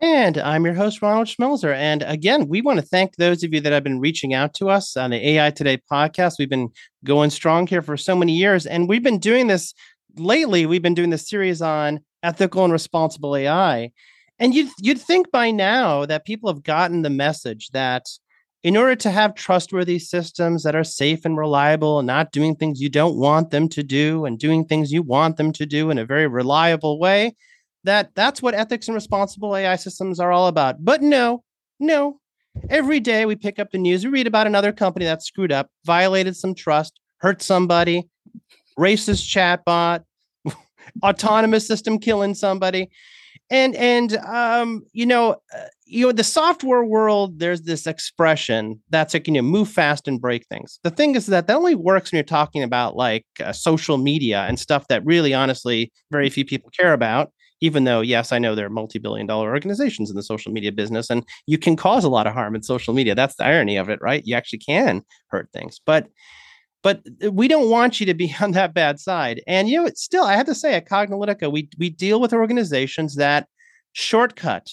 And I'm your host, Ronald Schmelzer. And again, we want to thank those of you that have been reaching out to us on the AI Today podcast. We've been going strong here for so many years, and we've been doing this lately. We've been doing this series on ethical and responsible AI. And you'd, you'd think by now that people have gotten the message that in order to have trustworthy systems that are safe and reliable and not doing things you don't want them to do and doing things you want them to do in a very reliable way, that that's what ethics and responsible AI systems are all about. But no, no. Every day we pick up the news, we read about another company that screwed up, violated some trust, hurt somebody, racist chatbot, autonomous system killing somebody. And and um you know uh, you know the software world there's this expression that's like you know move fast and break things. The thing is that that only works when you're talking about like uh, social media and stuff that really honestly very few people care about even though yes i know there are multi-billion dollar organizations in the social media business and you can cause a lot of harm in social media. That's the irony of it right? You actually can hurt things. But but uh, we don't want you to be on that bad side. And you know still i have to say at cognilytica we we deal with organizations that shortcut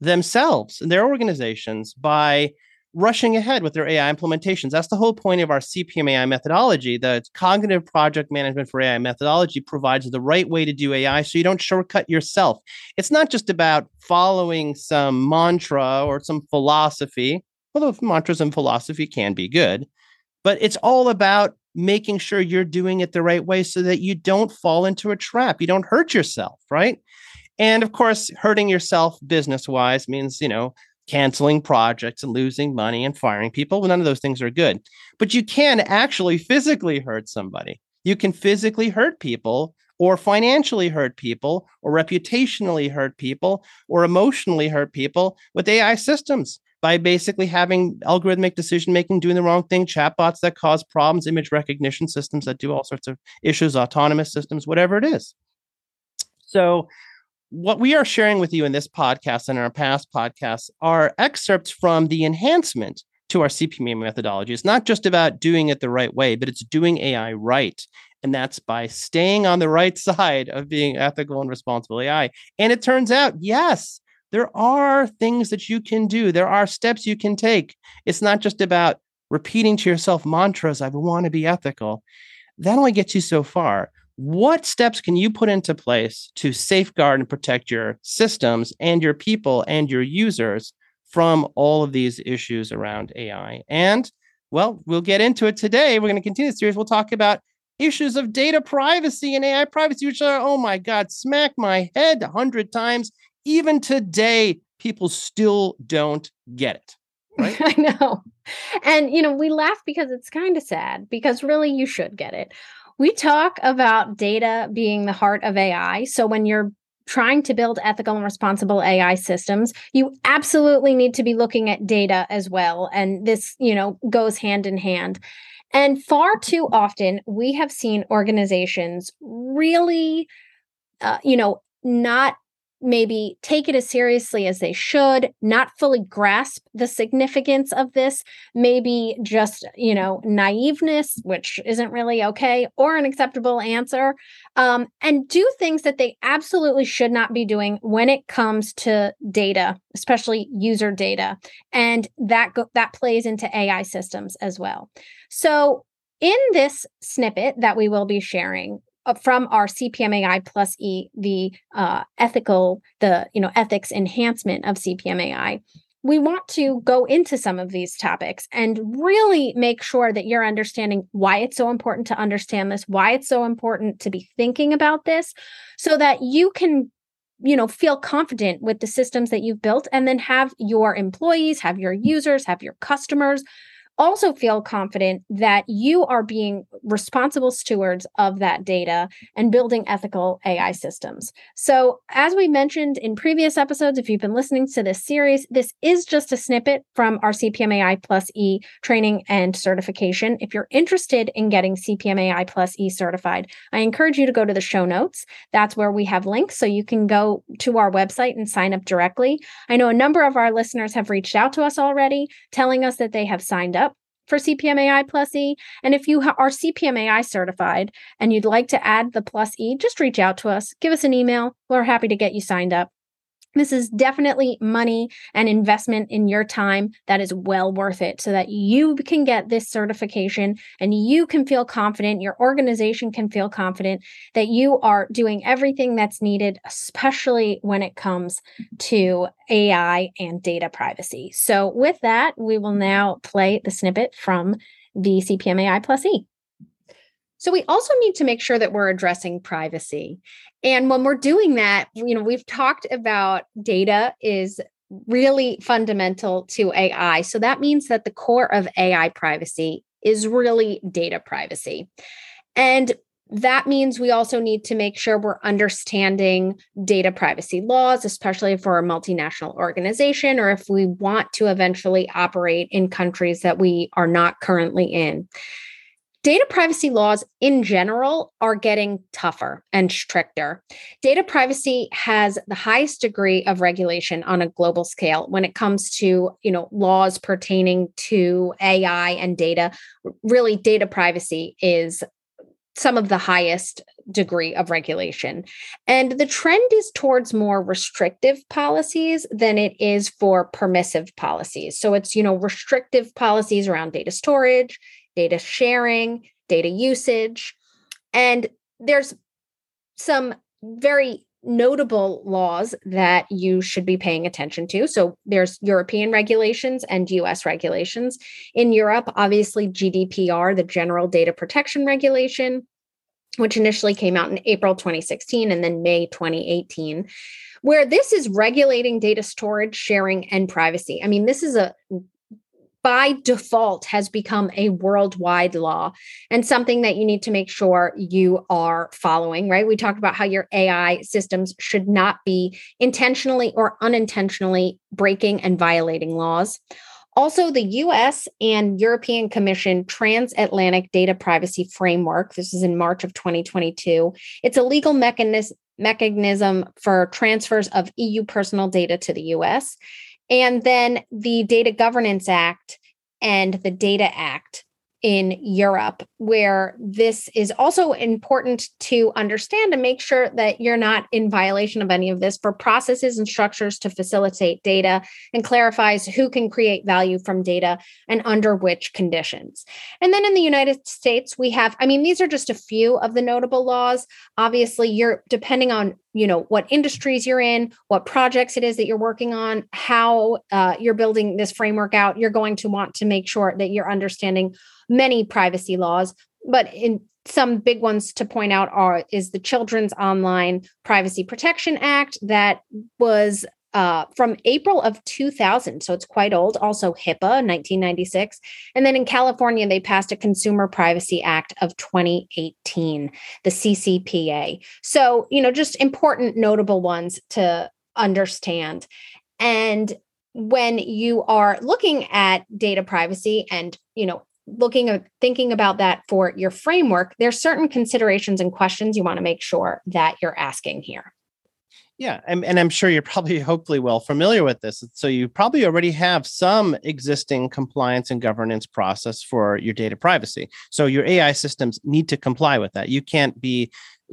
themselves and their organizations by rushing ahead with their AI implementations. That's the whole point of our CPM AI methodology. The cognitive project management for AI methodology provides the right way to do AI so you don't shortcut yourself. It's not just about following some mantra or some philosophy, although mantras and philosophy can be good, but it's all about making sure you're doing it the right way so that you don't fall into a trap. You don't hurt yourself, right? And of course, hurting yourself business wise means, you know, canceling projects and losing money and firing people. Well, none of those things are good. But you can actually physically hurt somebody. You can physically hurt people or financially hurt people or reputationally hurt people or emotionally hurt people with AI systems by basically having algorithmic decision making, doing the wrong thing, chatbots that cause problems, image recognition systems that do all sorts of issues, autonomous systems, whatever it is. So what we are sharing with you in this podcast and in our past podcasts are excerpts from the enhancement to our CPMAI methodology. It's not just about doing it the right way, but it's doing AI right. And that's by staying on the right side of being ethical and responsible AI. And it turns out, yes, there are things that you can do, there are steps you can take. It's not just about repeating to yourself mantras, I want to be ethical. That only gets you so far what steps can you put into place to safeguard and protect your systems and your people and your users from all of these issues around AI? And well, we'll get into it today. We're going to continue the series. We'll talk about issues of data privacy and AI privacy, which are, oh my God, smack my head a hundred times. Even today, people still don't get it. Right? I know. And, you know, we laugh because it's kind of sad because really you should get it. We talk about data being the heart of AI. So when you're trying to build ethical and responsible AI systems, you absolutely need to be looking at data as well. And this, you know, goes hand in hand. And far too often, we have seen organizations really, uh, you know, not maybe take it as seriously as they should, not fully grasp the significance of this, maybe just, you know, naiveness, which isn't really okay or an acceptable answer, um, and do things that they absolutely should not be doing when it comes to data, especially user data. And that go- that plays into AI systems as well. So in this snippet that we will be sharing, from our CPMAI plus E, the uh, ethical, the you know ethics enhancement of CPMAI, we want to go into some of these topics and really make sure that you're understanding why it's so important to understand this, why it's so important to be thinking about this, so that you can you know feel confident with the systems that you've built and then have your employees have your users have your customers also feel confident that you are being responsible stewards of that data and building ethical AI systems. So, as we mentioned in previous episodes, if you've been listening to this series, this is just a snippet from our CPMAI Plus E training and certification. If you're interested in getting CPMAI Plus E certified, I encourage you to go to the show notes. That's where we have links so you can go to our website and sign up directly. I know a number of our listeners have reached out to us already telling us that they have signed up for CPMAI Plus E. And if you are CPMAI certified and you'd like to add the Plus E, just reach out to us, give us an email. We're happy to get you signed up. This is definitely money and investment in your time that is well worth it so that you can get this certification and you can feel confident, your organization can feel confident that you are doing everything that's needed, especially when it comes to AI and data privacy. So, with that, we will now play the snippet from the CPMAI Plus E. So we also need to make sure that we're addressing privacy. And when we're doing that, you know, we've talked about data is really fundamental to AI. So that means that the core of AI privacy is really data privacy. And that means we also need to make sure we're understanding data privacy laws, especially for a multinational organization or if we want to eventually operate in countries that we are not currently in. Data privacy laws in general are getting tougher and stricter. Data privacy has the highest degree of regulation on a global scale when it comes to, you know, laws pertaining to AI and data. Really data privacy is some of the highest degree of regulation. And the trend is towards more restrictive policies than it is for permissive policies. So it's, you know, restrictive policies around data storage, data sharing, data usage. And there's some very notable laws that you should be paying attention to. So there's European regulations and US regulations. In Europe, obviously GDPR, the General Data Protection Regulation, which initially came out in April 2016 and then May 2018 where this is regulating data storage, sharing, and privacy. I mean, this is a by default has become a worldwide law and something that you need to make sure you are following, right? We talked about how your AI systems should not be intentionally or unintentionally breaking and violating laws. Also, the US and European Commission Transatlantic Data Privacy Framework, this is in March of 2022. It's a legal mechanism mechanism for transfers of EU personal data to the US. And then the Data Governance Act and the Data Act in Europe, where this is also important to understand and make sure that you're not in violation of any of this for processes and structures to facilitate data and clarifies who can create value from data and under which conditions. And then in the United States, we have, I mean, these are just a few of the notable laws. Obviously, you're depending on you know what industries you're in what projects it is that you're working on how uh, you're building this framework out. You're going to want to make sure that you're understanding many privacy laws but in some big ones to point out are is the children's online privacy protection act that was uh, from April of 2000. So it's quite old. Also, HIPAA, 1996. And then in California, they passed a Consumer Privacy Act of 2018, the CCPA. So, you know, just important, notable ones to understand. And when you are looking at data privacy and, you know, looking at thinking about that for your framework, there's certain considerations and questions you want to make sure that you're asking here. Yeah, and, and, I'm sure you're probably hopefully well familiar with this. So you probably already have some existing compliance and governance process for your data privacy. So your AI systems need to comply with that. You can't be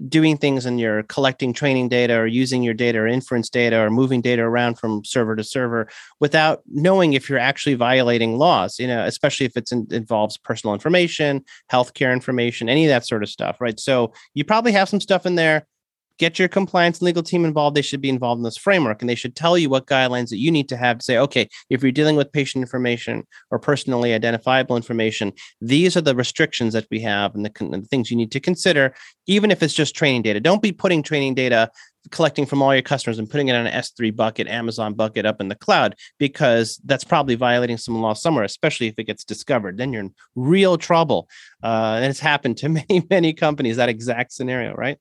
doing things and you're collecting training data or using your data or inference data or moving data around from server to server without knowing if you're actually violating laws, you know, especially if it involves personal information, healthcare information, any of that sort of stuff, right? So you probably have some stuff in there get your compliance and legal team involved. They should be involved in this framework and they should tell you what guidelines that you need to have to say, okay, if you're dealing with patient information or personally identifiable information, these are the restrictions that we have and the, the things you need to consider, even if it's just training data. Don't be putting training data collecting from all your customers and putting it on an S3 bucket, Amazon bucket up in the cloud, because that's probably violating some law somewhere, especially if it gets discovered. Then you're in real trouble. Uh, and it's happened to many, many companies, that exact scenario, right?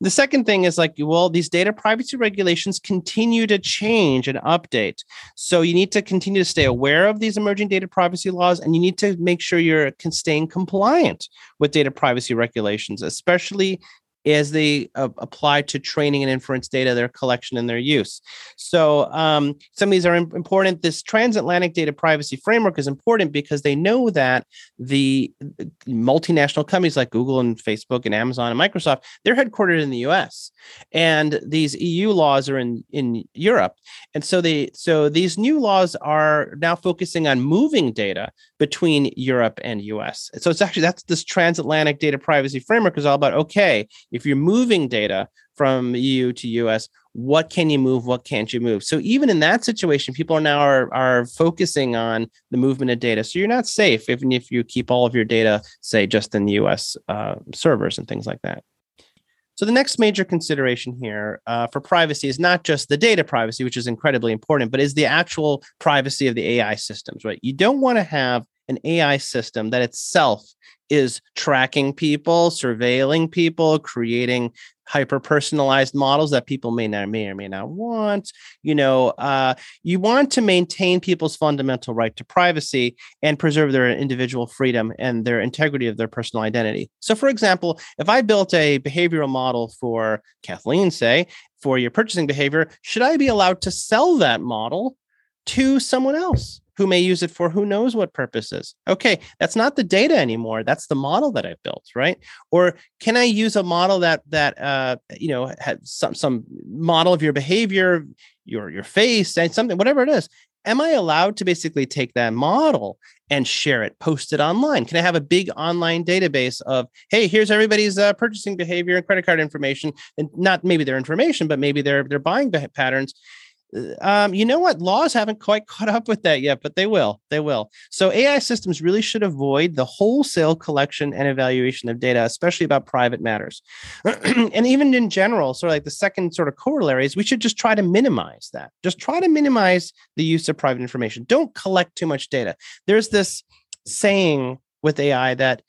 The second thing is like, well, these data privacy regulations continue to change and update. So you need to continue to stay aware of these emerging data privacy laws and you need to make sure you're staying compliant with data privacy regulations, especially as they uh, apply to training and inference data, their collection and their use. So um, some of these are important. This transatlantic data privacy framework is important because they know that the multinational companies like Google and Facebook and Amazon and Microsoft, they're headquartered in the US. And these EU laws are in, in Europe. And so they so these new laws are now focusing on moving data between Europe and US. So it's actually that's this transatlantic data privacy framework is all about okay, if you're moving data from EU to US, what can you move, what can't you move? So even in that situation, people are now are, are focusing on the movement of data. So you're not safe even if you keep all of your data, say, just in the US uh, servers and things like that. So the next major consideration here uh, for privacy is not just the data privacy, which is incredibly important, but is the actual privacy of the AI systems, right? You don't want to have an AI system that itself is tracking people, surveilling people, creating hyper personalized models that people may not may or may not want you know uh, you want to maintain people's fundamental right to privacy and preserve their individual freedom and their integrity of their personal identity. So for example if i built a behavioral model for kathleen say for your purchasing behavior should i be allowed to sell that model to someone else who may use it for who knows what purposes. Okay, that's not the data anymore. That's the model that I've built, right? Or can I use a model that that uh, you know has some some model of your behavior, your your face, and something, whatever it is? Am I allowed to basically take that model and share it, post it online? Can I have a big online database of, hey, here's everybody's uh, purchasing behavior and credit card information, and not maybe their information, but maybe their their buying patterns? Um, you know what? Laws haven't quite caught up with that yet, but they will. They will. So AI systems really should avoid the wholesale collection and evaluation of data, especially about private matters. and even in general, sort of like the second sort of corollary is we should just try to minimize that. Just try to minimize the use of private information. Don't collect too much data. There's this saying with AI that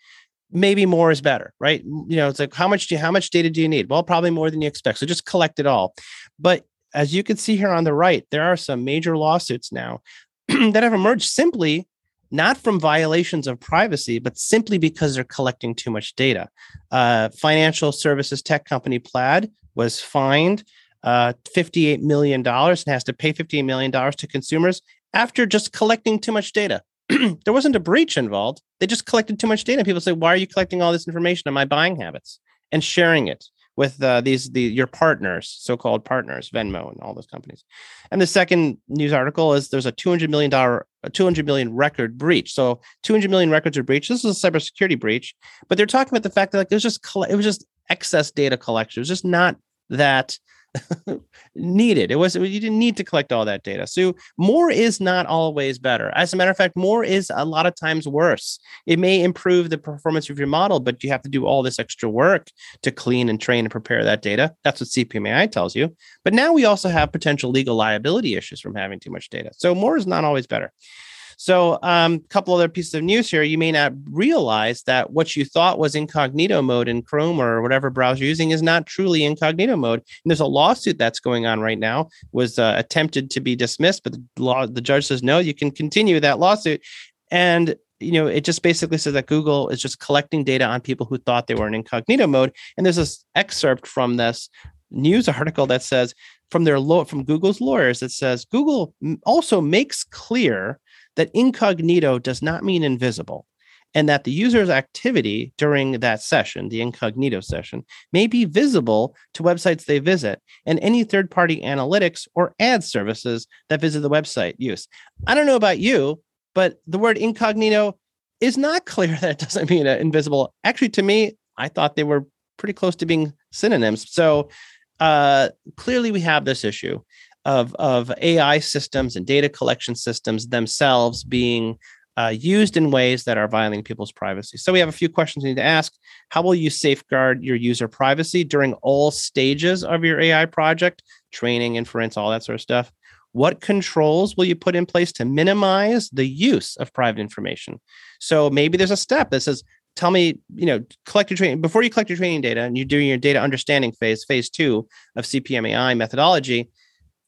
maybe more is better, right? You know, it's like how much do you, how much data do you need? Well, probably more than you expect. So just collect it all. But as you can see here on the right, there are some major lawsuits now that have emerged simply not from violations of privacy, but simply because they're collecting too much data. Uh, financial services tech company Plaid was fined uh, $58 million and has to pay $58 million to consumers after just collecting too much data. there wasn't a breach involved. They just collected too much data. People say, why are you collecting all this information on my buying habits and sharing it? With uh, these the your partners, so-called partners, Venmo and all those companies. And the second news article is there's a 200 million dollar, 200 million record breach. So 200 million records are breached. This is a cybersecurity breach, but they're talking about the fact that like there's just it was just excess data collection. It was just not that needed. It was you didn't need to collect all that data. So more is not always better. As a matter of fact, more is a lot of times worse. It may improve the performance of your model, but you have to do all this extra work to clean and train and prepare that data. That's what CPMAI tells you. But now we also have potential legal liability issues from having too much data. So more is not always better. So, a um, couple other pieces of news here. You may not realize that what you thought was incognito mode in Chrome or whatever browser you're using is not truly incognito mode. And there's a lawsuit that's going on right now. Was uh, attempted to be dismissed, but the law the judge says no. You can continue that lawsuit, and you know, it just basically says that Google is just collecting data on people who thought they were in incognito mode. And there's this excerpt from this news article that says from their law from Google's lawyers that says Google also makes clear that incognito does not mean invisible and that the user's activity during that session, the incognito session, may be visible to websites they visit and any third party analytics or ad services that visit the website use. I don't know about you, but the word incognito is not clear that it doesn't mean invisible. Actually, to me, I thought they were pretty close to being synonyms. So uh, clearly we have this issue of of AI systems and data collection systems themselves being uh, used in ways that are violating people's privacy. So we have a few questions we need to ask. How will you safeguard your user privacy during all stages of your AI project, training, inference, all that sort of stuff? What controls will you put in place to minimize the use of private information? So maybe there's a step that says, tell me, you know, collect your training before you collect your training data and you're doing your data understanding phase, phase two of CPMAI methodology.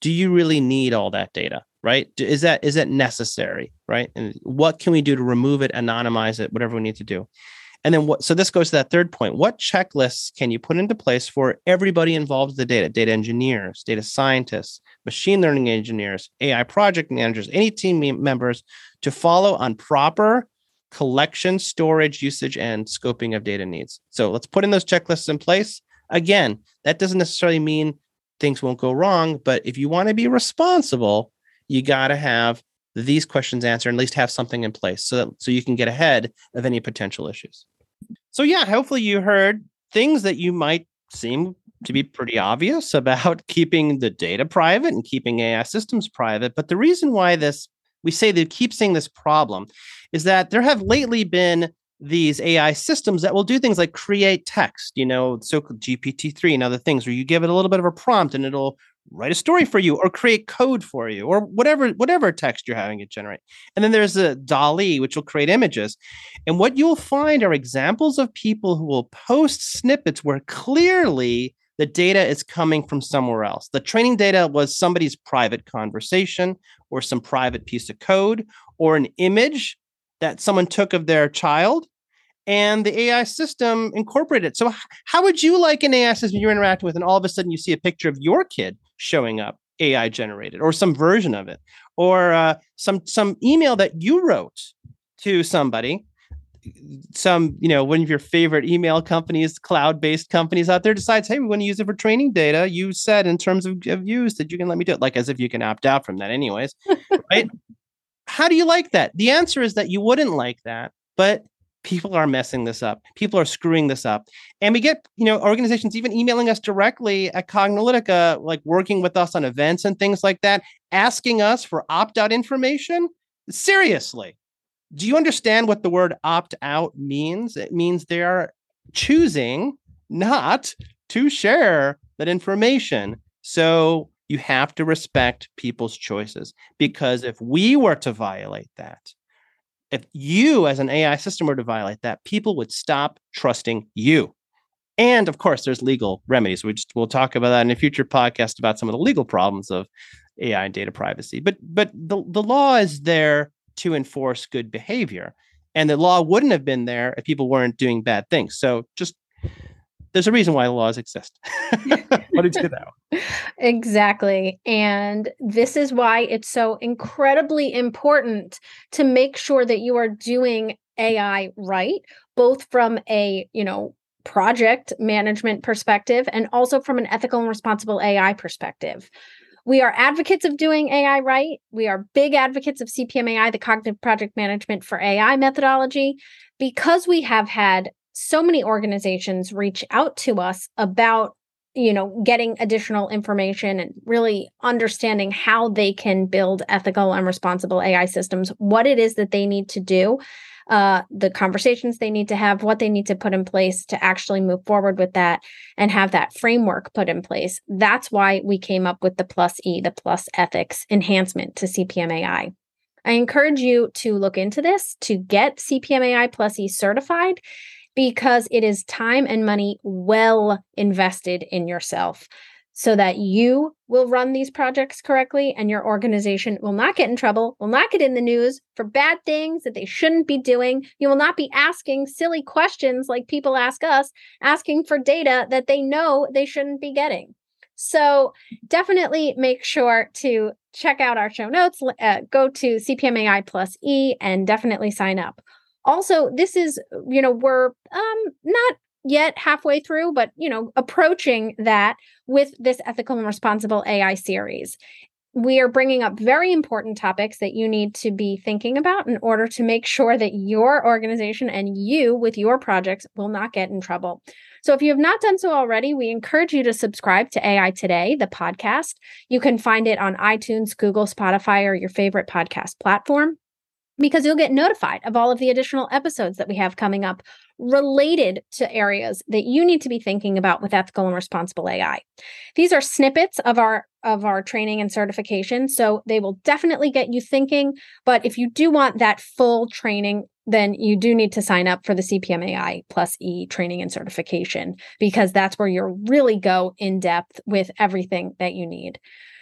Do you really need all that data? Right? Is that is that necessary? Right? And what can we do to remove it, anonymize it, whatever we need to do? And then what? So this goes to that third point. What checklists can you put into place for everybody involved with the data? Data engineers, data scientists, machine learning engineers, AI project managers, any team members to follow on proper collection, storage, usage, and scoping of data needs. So let's put in those checklists in place. Again, that doesn't necessarily mean things won't go wrong, but if you want to be responsible, you got to have these questions answered, and at least have something in place so that so you can get ahead of any potential issues. So yeah, hopefully you heard things that you might seem to be pretty obvious about keeping the data private and keeping AI systems private. But the reason why this we say they keep seeing this problem is that there have lately been these AI systems that will do things like create text, you know, so called GPT-3 and other things where you give it a little bit of a prompt and it'll write a story for you or create code for you or whatever whatever text you're having it generate. And then there's a DALL-E which will create images. And what you'll find are examples of people who will post snippets where clearly the data is coming from somewhere else. The training data was somebody's private conversation or some private piece of code or an image that someone took of their child and the AI system incorporated. So, how would you like an AI system you're interacting with, and all of a sudden you see a picture of your kid showing up, AI generated, or some version of it, or uh, some some email that you wrote to somebody, some you know one of your favorite email companies, cloud-based companies out there decides, hey, we want to use it for training data. You said in terms of, of use that you can let me do it, like as if you can opt out from that, anyways, right? How do you like that? The answer is that you wouldn't like that, but people are messing this up. People are screwing this up. And we get, you know, organizations even emailing us directly at Cognilytica, like working with us on events and things like that, asking us for opt out information. Seriously, do you understand what the word opt out means? It means they are choosing not to share that information. So you have to respect people's choices because if we were to violate that, if you as an AI system were to violate that, people would stop trusting you. And of course, there's legal remedies. We just we'll talk about that in a future podcast about some of the legal problems of AI and data privacy. But but the, the law is there to enforce good behavior. And the law wouldn't have been there if people weren't doing bad things. So just there's a reason why the laws exist. what did you know? Exactly. And this is why it's so incredibly important to make sure that you are doing AI right, both from a, you know, project management perspective and also from an ethical and responsible AI perspective. We are advocates of doing AI right. We are big advocates of CPMAI, the Cognitive Project Management for AI methodology, because we have had so many organizations reach out to us about you know getting additional information and really understanding how they can build ethical and responsible ai systems what it is that they need to do uh, the conversations they need to have what they need to put in place to actually move forward with that and have that framework put in place. That's why we came up with the plus e the plus ethics enhancement to cpmai i. Encourage you to look into this to get cpmai plus e certified because it is time and money well invested in yourself so that you will run these projects correctly and your organization will not get in trouble, will not get in the news for bad things that they shouldn't be doing. You will not be asking silly questions like people ask us, asking for data that they know they shouldn't be getting. So definitely make sure to check out our show notes, uh, go to CPMAI plus E and definitely sign up also this is you know we're um not yet halfway through but you know approaching that with this ethical and responsible ai series we are bringing up very important topics that you need to be thinking about in order to make sure that your organization and you with your projects will not get in trouble. So if you have not done so already, we encourage you to subscribe to AI Today, the podcast. You can find it on iTunes, Google, Spotify, or your favorite podcast platform because you'll get notified of all of the additional episodes that we have coming up related to areas that you need to be thinking about with ethical and responsible AI. These are snippets of our of our training and certification, so they will definitely get you thinking, but if you do want that full training, then you do need to sign up for the CPMAI plus E training and certification because that's where you'll really go in depth with everything that you need.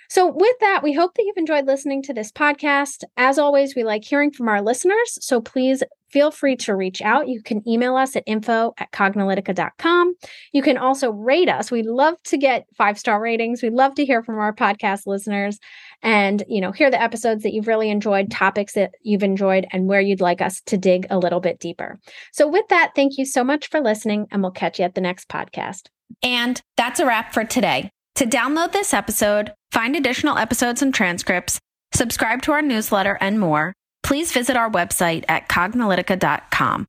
So, with that, we hope that you've enjoyed listening to this podcast. As always, we like hearing from our listeners. So, please feel free to reach out. You can email us at info at cognilytica.com. You can also rate us. We love to get five star ratings. We love to hear from our podcast listeners and, you know, hear the episodes that you've really enjoyed, topics that you've enjoyed, and where you'd like us to dig a little bit deeper. So, with that, thank you so much for listening, and we'll catch you at the next podcast. And that's a wrap for today. To download this episode, find additional episodes and transcripts, subscribe to our newsletter, and more, please visit our website at cognilytica.com.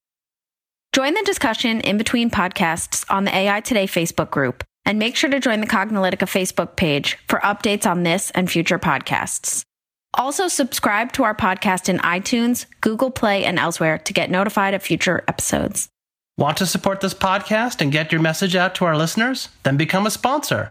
Join the discussion in between podcasts on the AI Today Facebook group, and make sure to join the Cognilytica Facebook page for updates on this and future podcasts. Also, subscribe to our podcast in iTunes, Google Play, and elsewhere to get notified of future episodes. Want to support this podcast and get your message out to our listeners? Then become a sponsor.